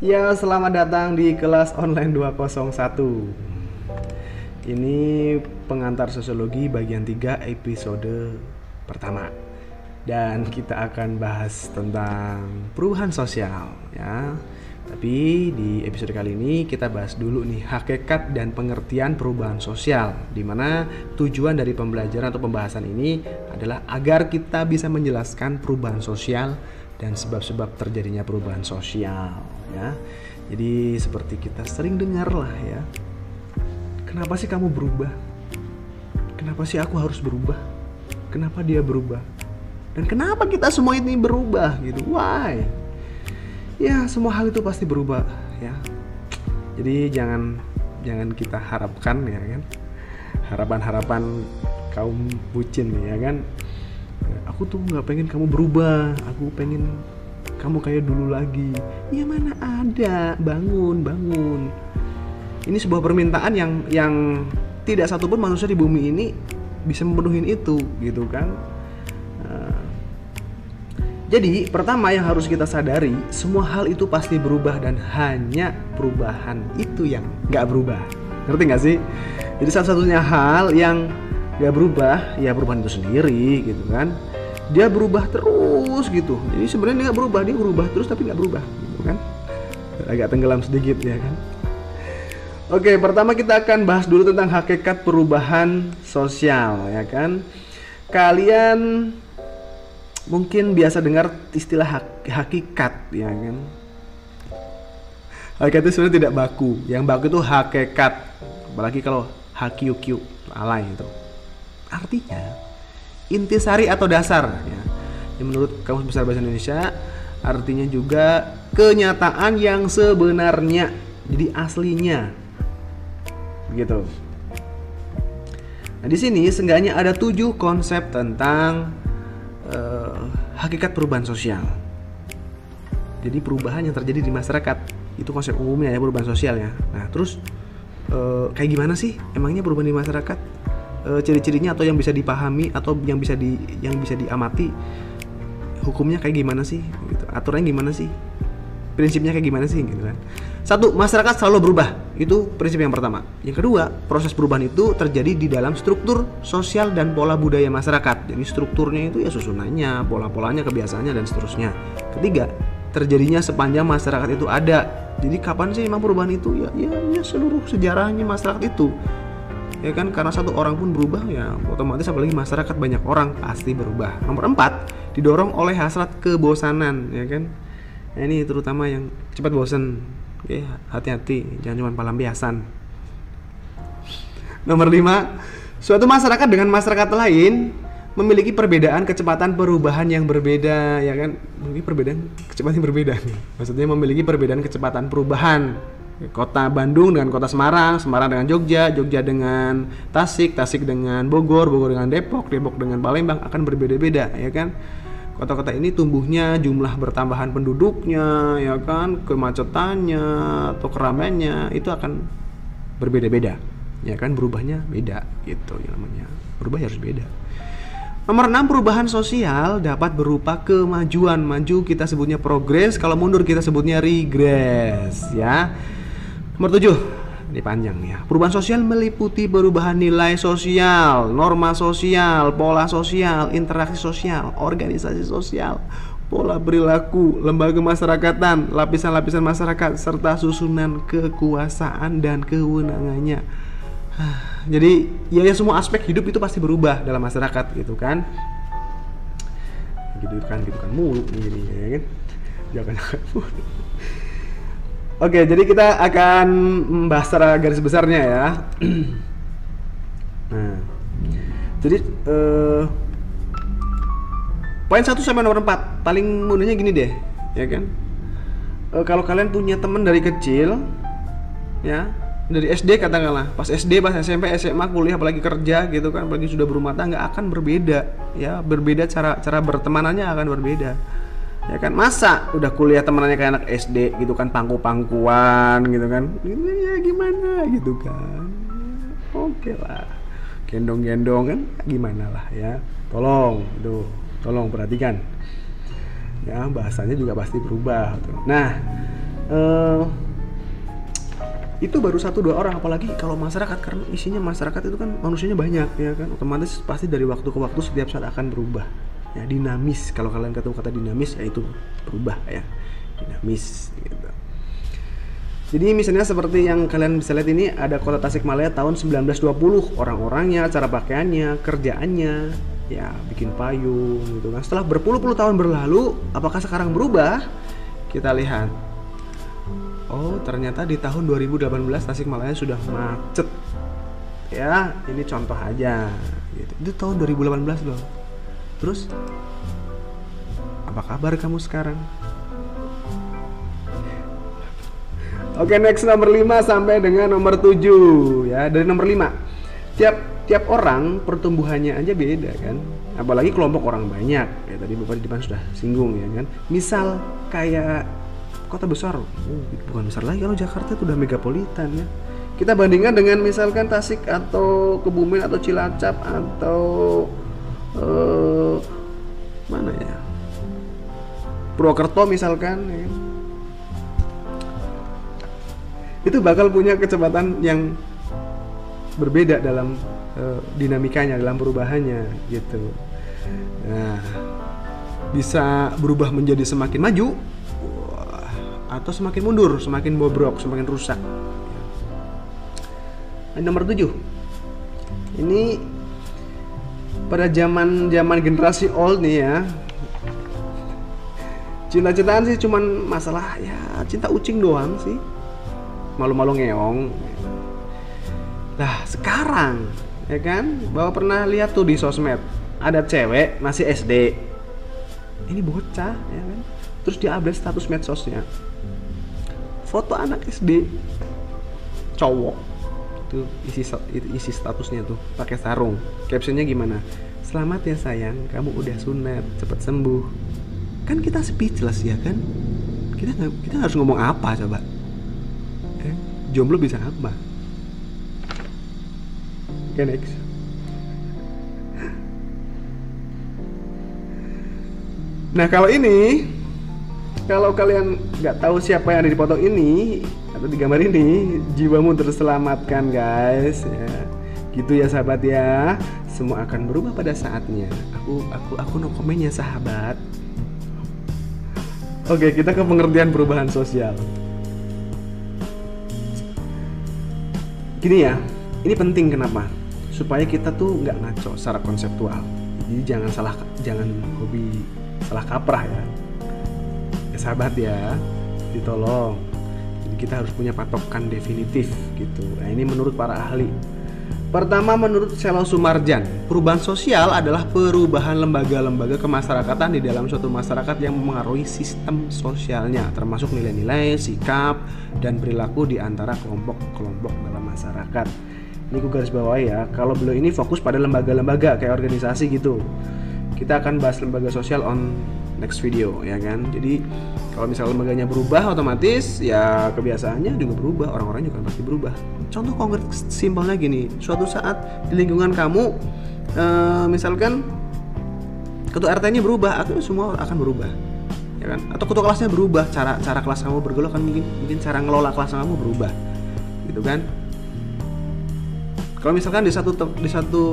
Ya, selamat datang di kelas online 201. Ini pengantar sosiologi bagian 3 episode pertama. Dan kita akan bahas tentang perubahan sosial ya. Tapi di episode kali ini kita bahas dulu nih hakikat dan pengertian perubahan sosial di mana tujuan dari pembelajaran atau pembahasan ini adalah agar kita bisa menjelaskan perubahan sosial dan sebab-sebab terjadinya perubahan sosial ya. Jadi seperti kita sering dengar lah ya. Kenapa sih kamu berubah? Kenapa sih aku harus berubah? Kenapa dia berubah? Dan kenapa kita semua ini berubah gitu? Why? Ya, semua hal itu pasti berubah ya. Jadi jangan jangan kita harapkan ya kan. Harapan-harapan kaum bucin ya kan aku tuh nggak pengen kamu berubah aku pengen kamu kayak dulu lagi. Ya mana ada. Bangun bangun. Ini sebuah permintaan yang yang tidak satupun manusia di bumi ini bisa memenuhi itu gitu kan? Uh, jadi pertama yang harus kita sadari semua hal itu pasti berubah dan hanya perubahan itu yang nggak berubah. Ngerti nggak sih? Jadi satu-satunya hal yang nggak berubah ya perubahan itu sendiri gitu kan dia berubah terus gitu. Jadi sebenarnya nggak berubah dia berubah terus tapi nggak berubah gitu kan? Agak tenggelam sedikit ya kan? Oke pertama kita akan bahas dulu tentang hakikat perubahan sosial ya kan? Kalian mungkin biasa dengar istilah hak, hakikat ya kan? Hakikat itu sebenarnya tidak baku. Yang baku itu hakikat apalagi kalau hakiukiu alay itu. Artinya intisari atau dasar ya. Yang menurut Kamus Besar Bahasa Indonesia artinya juga kenyataan yang sebenarnya. Jadi aslinya. Begitu. Nah, di sini seenggaknya ada tujuh konsep tentang uh, hakikat perubahan sosial. Jadi perubahan yang terjadi di masyarakat itu konsep umumnya ya perubahan sosial ya. Nah terus uh, kayak gimana sih emangnya perubahan di masyarakat? E, ciri-cirinya atau yang bisa dipahami atau yang bisa di yang bisa diamati hukumnya kayak gimana sih gitu. Aturannya gimana sih? Prinsipnya kayak gimana sih gitu kan. Satu masyarakat selalu berubah. Itu prinsip yang pertama. Yang kedua proses perubahan itu terjadi di dalam struktur sosial dan pola budaya masyarakat. Jadi strukturnya itu ya susunannya pola-polanya kebiasaannya dan seterusnya. Ketiga terjadinya sepanjang masyarakat itu ada. Jadi kapan sih emang perubahan itu? Ya ya, ya seluruh sejarahnya masyarakat itu ya kan karena satu orang pun berubah ya otomatis apalagi masyarakat banyak orang pasti berubah. Nomor empat didorong oleh hasrat kebosanan ya kan? Nah, ini terutama yang cepat bosan oke hati-hati jangan cuma palampiasan nomor lima suatu masyarakat dengan masyarakat lain memiliki perbedaan kecepatan perubahan yang berbeda ya kan? Memiliki perbedaan kecepatan yang berbeda maksudnya memiliki perbedaan kecepatan perubahan kota Bandung dengan kota Semarang, Semarang dengan Jogja, Jogja dengan Tasik, Tasik dengan Bogor, Bogor dengan Depok, Depok dengan Palembang akan berbeda-beda ya kan. Kota-kota ini tumbuhnya jumlah bertambahan penduduknya ya kan, kemacetannya atau keramaiannya itu akan berbeda-beda. Ya kan berubahnya beda gitu ya namanya. Berubah harus beda. Nomor 6 perubahan sosial dapat berupa kemajuan. Maju kita sebutnya progres, kalau mundur kita sebutnya regres ya. Nomor 7 ini panjang ya. Perubahan sosial meliputi perubahan nilai sosial, norma sosial, pola sosial, interaksi sosial, organisasi sosial, pola perilaku, lembaga masyarakatan, lapisan-lapisan masyarakat, serta susunan kekuasaan dan kewenangannya. Jadi ya, ya semua aspek hidup itu pasti berubah dalam masyarakat gitu kan. Gitu kan gitu kan mulu ini ya kan. Jangan Oke, jadi kita akan membahas secara garis besarnya ya. nah, jadi uh, poin 1 sampai nomor 4 paling mudahnya gini deh, ya kan? Uh, kalau kalian punya teman dari kecil, ya dari SD katakanlah, pas SD, pas SMP, SMA, kuliah, apalagi kerja gitu kan, apalagi sudah berumah tangga akan berbeda, ya berbeda cara cara bertemanannya akan berbeda ya kan? Masa udah kuliah temenannya kayak anak SD gitu kan pangku-pangkuan gitu kan? Ini ya gimana gitu kan? Oke lah. Gendong-gendong kan? Gimana lah ya? Tolong itu tolong perhatikan. Ya bahasanya juga pasti berubah tuh. nah uh, itu baru satu dua orang. Apalagi kalau masyarakat karena isinya masyarakat itu kan manusianya banyak ya kan? Otomatis pasti dari waktu ke waktu setiap saat akan berubah ya dinamis. Kalau kalian ketemu kata dinamis ya itu berubah ya. Dinamis gitu. Jadi misalnya seperti yang kalian bisa lihat ini ada kota Tasikmalaya tahun 1920 orang-orangnya cara pakaiannya kerjaannya ya bikin payung gitu kan. Setelah berpuluh-puluh tahun berlalu apakah sekarang berubah? Kita lihat. Oh ternyata di tahun 2018 Tasikmalaya sudah macet. Ya ini contoh aja gitu. itu tahun 2018 loh terus apa kabar kamu sekarang? Oke next nomor 5 sampai dengan nomor 7 ya dari nomor 5 tiap tiap orang pertumbuhannya aja beda kan? Apalagi kelompok orang banyak. Ya tadi bapak di depan sudah singgung ya kan? Misal kayak kota besar. Oh, bukan besar lagi kalau Jakarta itu udah megapolitan ya. Kita bandingkan dengan misalkan Tasik atau Kebumen atau Cilacap atau uh, Purwokerto misalkan ya. itu bakal punya kecepatan yang berbeda dalam uh, dinamikanya dalam perubahannya gitu nah bisa berubah menjadi semakin maju atau semakin mundur, semakin bobrok, semakin rusak. Nah, nomor 7. Ini pada zaman zaman generasi old nih ya. Cinta-cintaan sih cuman masalah ya cinta ucing doang sih. Malu-malu ngeong. Nah, sekarang ya kan, bawa pernah lihat tuh di sosmed ada cewek masih SD. Ini bocah ya kan. Terus dia update status medsosnya foto anak SD cowok itu isi isi statusnya tuh pakai sarung captionnya gimana selamat ya sayang kamu udah sunat cepat sembuh kan kita speechless ya kan kita kita harus ngomong apa coba eh, jomblo bisa apa okay, next nah kalau ini kalau kalian nggak tahu siapa yang ada di foto ini atau di gambar ini, jiwamu terselamatkan guys. Ya. Gitu ya sahabat ya. Semua akan berubah pada saatnya. Aku aku aku no komen ya sahabat. Oke, kita ke pengertian perubahan sosial. Gini ya, ini penting kenapa? Supaya kita tuh nggak ngaco secara konseptual. Jadi jangan salah jangan hobi salah kaprah ya sahabat ya ditolong jadi kita harus punya patokan definitif gitu nah ini menurut para ahli Pertama menurut Selo Sumarjan, perubahan sosial adalah perubahan lembaga-lembaga kemasyarakatan di dalam suatu masyarakat yang mempengaruhi sistem sosialnya, termasuk nilai-nilai, sikap, dan perilaku di antara kelompok-kelompok dalam masyarakat. Ini gue garis bawah ya, kalau beliau ini fokus pada lembaga-lembaga kayak organisasi gitu. Kita akan bahas lembaga sosial on next video ya kan? Jadi kalau misalnya lembaganya berubah otomatis ya kebiasaannya juga berubah orang-orang juga pasti berubah. Contoh konkret simpelnya gini suatu saat di lingkungan kamu uh, misalkan ketua RT-nya berubah atau semua akan berubah ya kan? Atau ketua kelasnya berubah cara cara kelas kamu bergerak kan mungkin mungkin cara ngelola kelas kamu berubah gitu kan? Kalau misalkan di satu di satu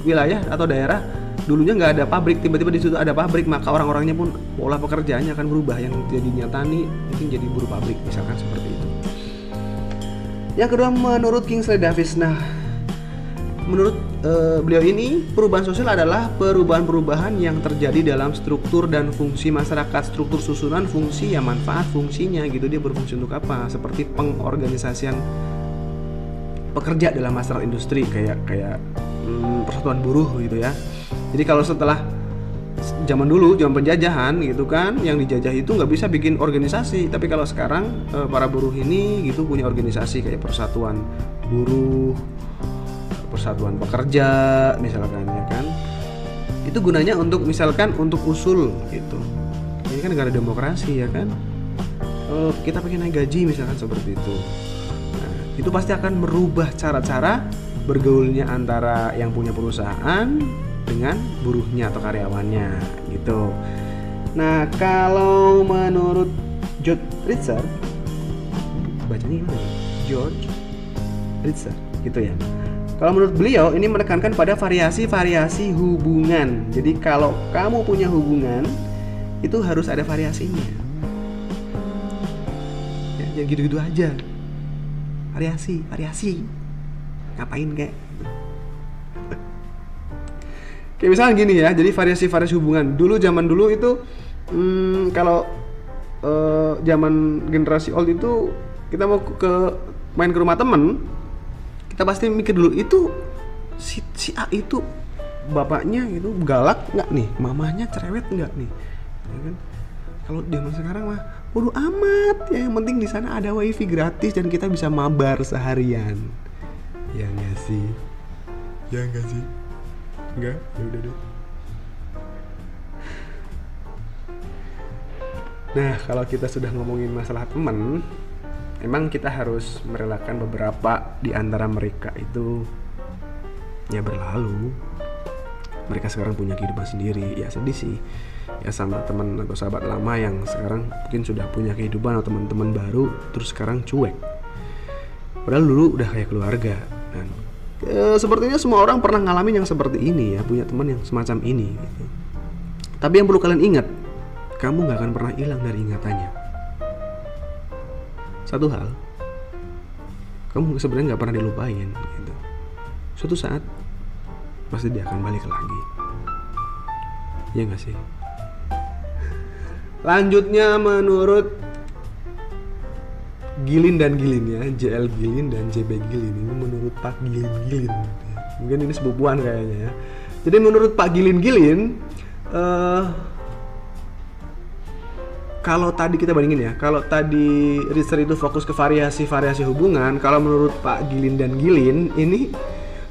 wilayah atau daerah dulunya nggak ada pabrik tiba-tiba di situ ada pabrik maka orang-orangnya pun pola pekerjaannya akan berubah. Yang jadi tani mungkin jadi buruh pabrik misalkan seperti itu. Yang kedua menurut Kingsley Davis. Nah menurut uh, beliau ini perubahan sosial adalah perubahan-perubahan yang terjadi dalam struktur dan fungsi masyarakat. Struktur susunan fungsi ya manfaat fungsinya gitu. Dia berfungsi untuk apa? Seperti pengorganisasian pekerja dalam masyarakat industri kayak kayak hmm, persatuan buruh gitu ya jadi kalau setelah zaman dulu zaman penjajahan gitu kan yang dijajah itu nggak bisa bikin organisasi. Tapi kalau sekarang eh, para buruh ini gitu punya organisasi kayak persatuan buruh persatuan pekerja misalkan ya kan. Itu gunanya untuk misalkan untuk usul gitu. Ini kan negara demokrasi ya kan. Oh, kita pengen naik gaji misalkan seperti itu. Nah, itu pasti akan merubah cara-cara bergaulnya antara yang punya perusahaan dengan buruhnya atau karyawannya gitu. Nah, kalau menurut Jude Ritzer, bacanya gimana George Ritzer gitu ya. Kalau menurut beliau ini menekankan pada variasi-variasi hubungan. Jadi kalau kamu punya hubungan itu harus ada variasinya. Ya, jangan gitu-gitu aja. Variasi variasi. Ngapain kayak kayak misalnya gini ya jadi variasi-variasi hubungan. Dulu zaman dulu itu hmm, kalau uh, zaman generasi old itu kita mau ke main ke rumah temen kita pasti mikir dulu itu si, si A itu bapaknya itu galak nggak nih? Mamanya cerewet nggak nih? Ya kan? Kalau zaman sekarang mah bodo amat. Ya yang penting di sana ada wifi gratis dan kita bisa mabar seharian. Ya nggak sih? Ya nggak sih Enggak, ya udah deh. Nah, kalau kita sudah ngomongin masalah teman, emang kita harus merelakan beberapa di antara mereka itu ya berlalu. Mereka sekarang punya kehidupan sendiri, ya sedih sih. Ya sama teman atau sahabat lama yang sekarang mungkin sudah punya kehidupan atau teman-teman baru terus sekarang cuek. Padahal dulu udah kayak keluarga dan e, sepertinya semua orang pernah ngalamin yang seperti ini ya punya teman yang semacam ini gitu. tapi yang perlu kalian ingat kamu nggak akan pernah hilang dari ingatannya. Satu hal kamu sebenarnya nggak pernah dilupain gitu. Suatu saat pasti dia akan balik lagi. Ya nggak sih? Lanjutnya menurut Gilin dan Gilin ya, JL Gilin dan JB Gilin ini menurut Pak Gilin Gilin. Mungkin ini sebubuan kayaknya ya. Jadi menurut Pak Gilin Gilin, uh, kalau tadi kita bandingin ya, kalau tadi research itu fokus ke variasi-variasi hubungan, kalau menurut Pak Gilin dan Gilin ini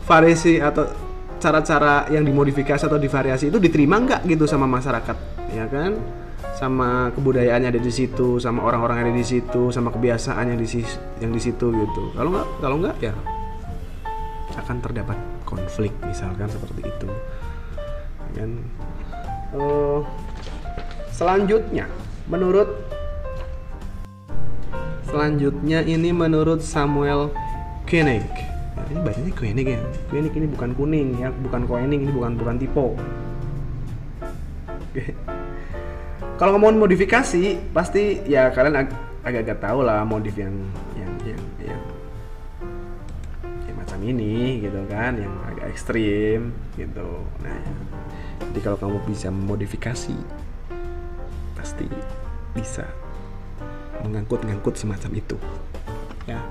variasi atau cara-cara yang dimodifikasi atau divariasi itu diterima nggak gitu sama masyarakat, ya kan? Sama kebudayaan yang ada di situ, sama orang-orang ada di situ, sama kebiasaan yang di yang di situ gitu. Kalau nggak, kalau nggak ya akan terdapat konflik misalkan seperti itu. Dan uh, selanjutnya, menurut selanjutnya ini menurut Samuel Koenig. Ini bacanya Koenig ya. Koenig ini bukan kuning ya, bukan Koenig ini bukan bukan tipe kalau ngomongin modifikasi pasti ya kalian ag agak-agak tahu lah modif yang yang yang yang yang macam ini gitu kan yang agak ekstrim gitu. Nah jadi kalau kamu bisa memodifikasi pasti bisa mengangkut-ngangkut semacam itu ya.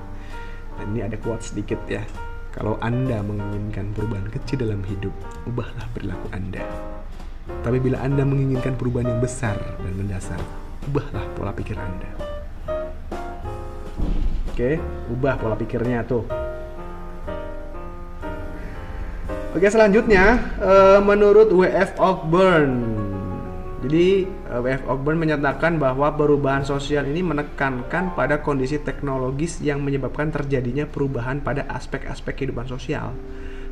Dan ini ada quote sedikit ya. Kalau anda menginginkan perubahan kecil dalam hidup ubahlah perilaku anda tapi bila Anda menginginkan perubahan yang besar dan mendasar, ubahlah pola pikir Anda. Oke, ubah pola pikirnya tuh. Oke, selanjutnya uh, menurut W.F. Ogburn. Jadi uh, W.F. Ogburn menyatakan bahwa perubahan sosial ini menekankan pada kondisi teknologis yang menyebabkan terjadinya perubahan pada aspek-aspek kehidupan sosial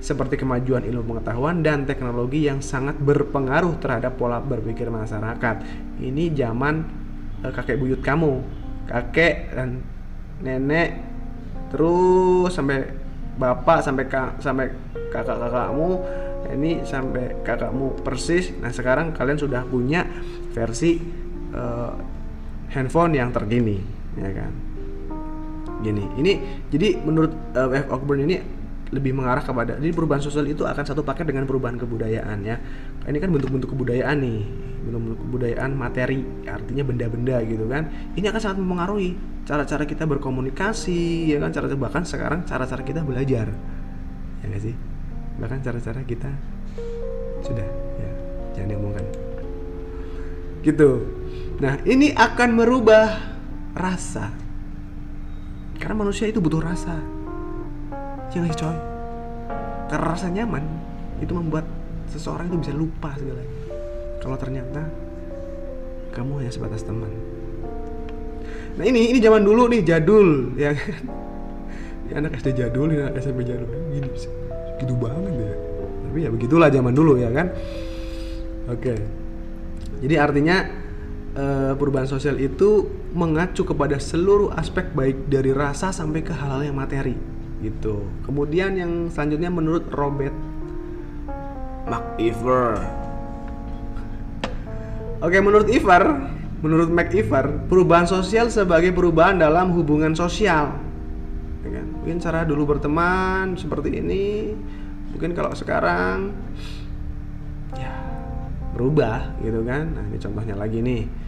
seperti kemajuan ilmu pengetahuan dan teknologi yang sangat berpengaruh terhadap pola berpikir masyarakat. Ini zaman uh, kakek buyut kamu, kakek dan nenek, terus sampai bapak sampai kak sampai kakak-kakakmu ini sampai kakakmu persis. Nah sekarang kalian sudah punya versi uh, handphone yang terkini, ya kan? Gini, ini jadi menurut uh, F. Ogburn ini lebih mengarah kepada jadi perubahan sosial itu akan satu paket dengan perubahan kebudayaan ya. Ini kan bentuk-bentuk kebudayaan nih bentuk-bentuk kebudayaan materi artinya benda-benda gitu kan. Ini akan sangat mempengaruhi cara-cara kita berkomunikasi ya kan cara bahkan sekarang cara-cara kita belajar. Ya gak sih? Bahkan cara-cara kita sudah ya jangan diomongkan. Gitu. Nah ini akan merubah rasa. Karena manusia itu butuh rasa jangan coy rasa nyaman. Itu membuat seseorang itu bisa lupa segalanya. Kalau ternyata kamu hanya sebatas teman. Nah ini ini zaman dulu nih jadul ya kan? Ya anak SD jadul ya anak SMP jadul. Gini gitu banget ya. Tapi ya begitulah zaman dulu ya kan? Oke. Jadi artinya eh, perubahan sosial itu mengacu kepada seluruh aspek baik dari rasa sampai ke hal-hal yang materi gitu. Kemudian yang selanjutnya menurut Robert McIver. Oke, menurut Ivar, menurut McIver, perubahan sosial sebagai perubahan dalam hubungan sosial. Ya kan? Mungkin cara dulu berteman seperti ini, mungkin kalau sekarang ya berubah gitu kan. Nah, ini contohnya lagi nih.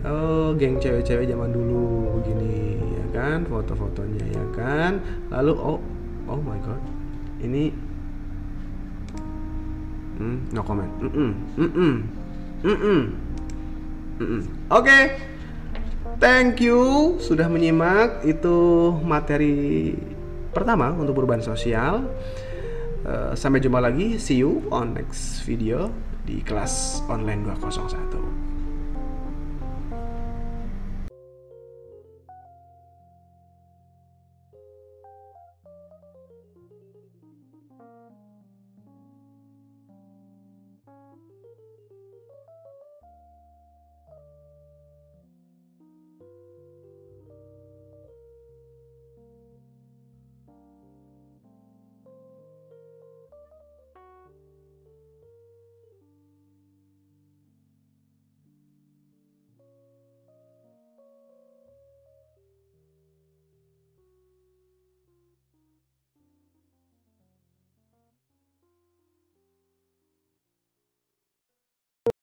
Oh, geng cewek-cewek zaman dulu begini ya kan, foto-fotonya ya kan. Lalu oh, oh my god. Ini Hmm, no comment. Mm -mm. Mm -mm. Mm -mm. Mm -mm. Oke. Okay. Thank you sudah menyimak itu materi pertama untuk perubahan sosial. Uh, sampai jumpa lagi. See you on next video di kelas online 201.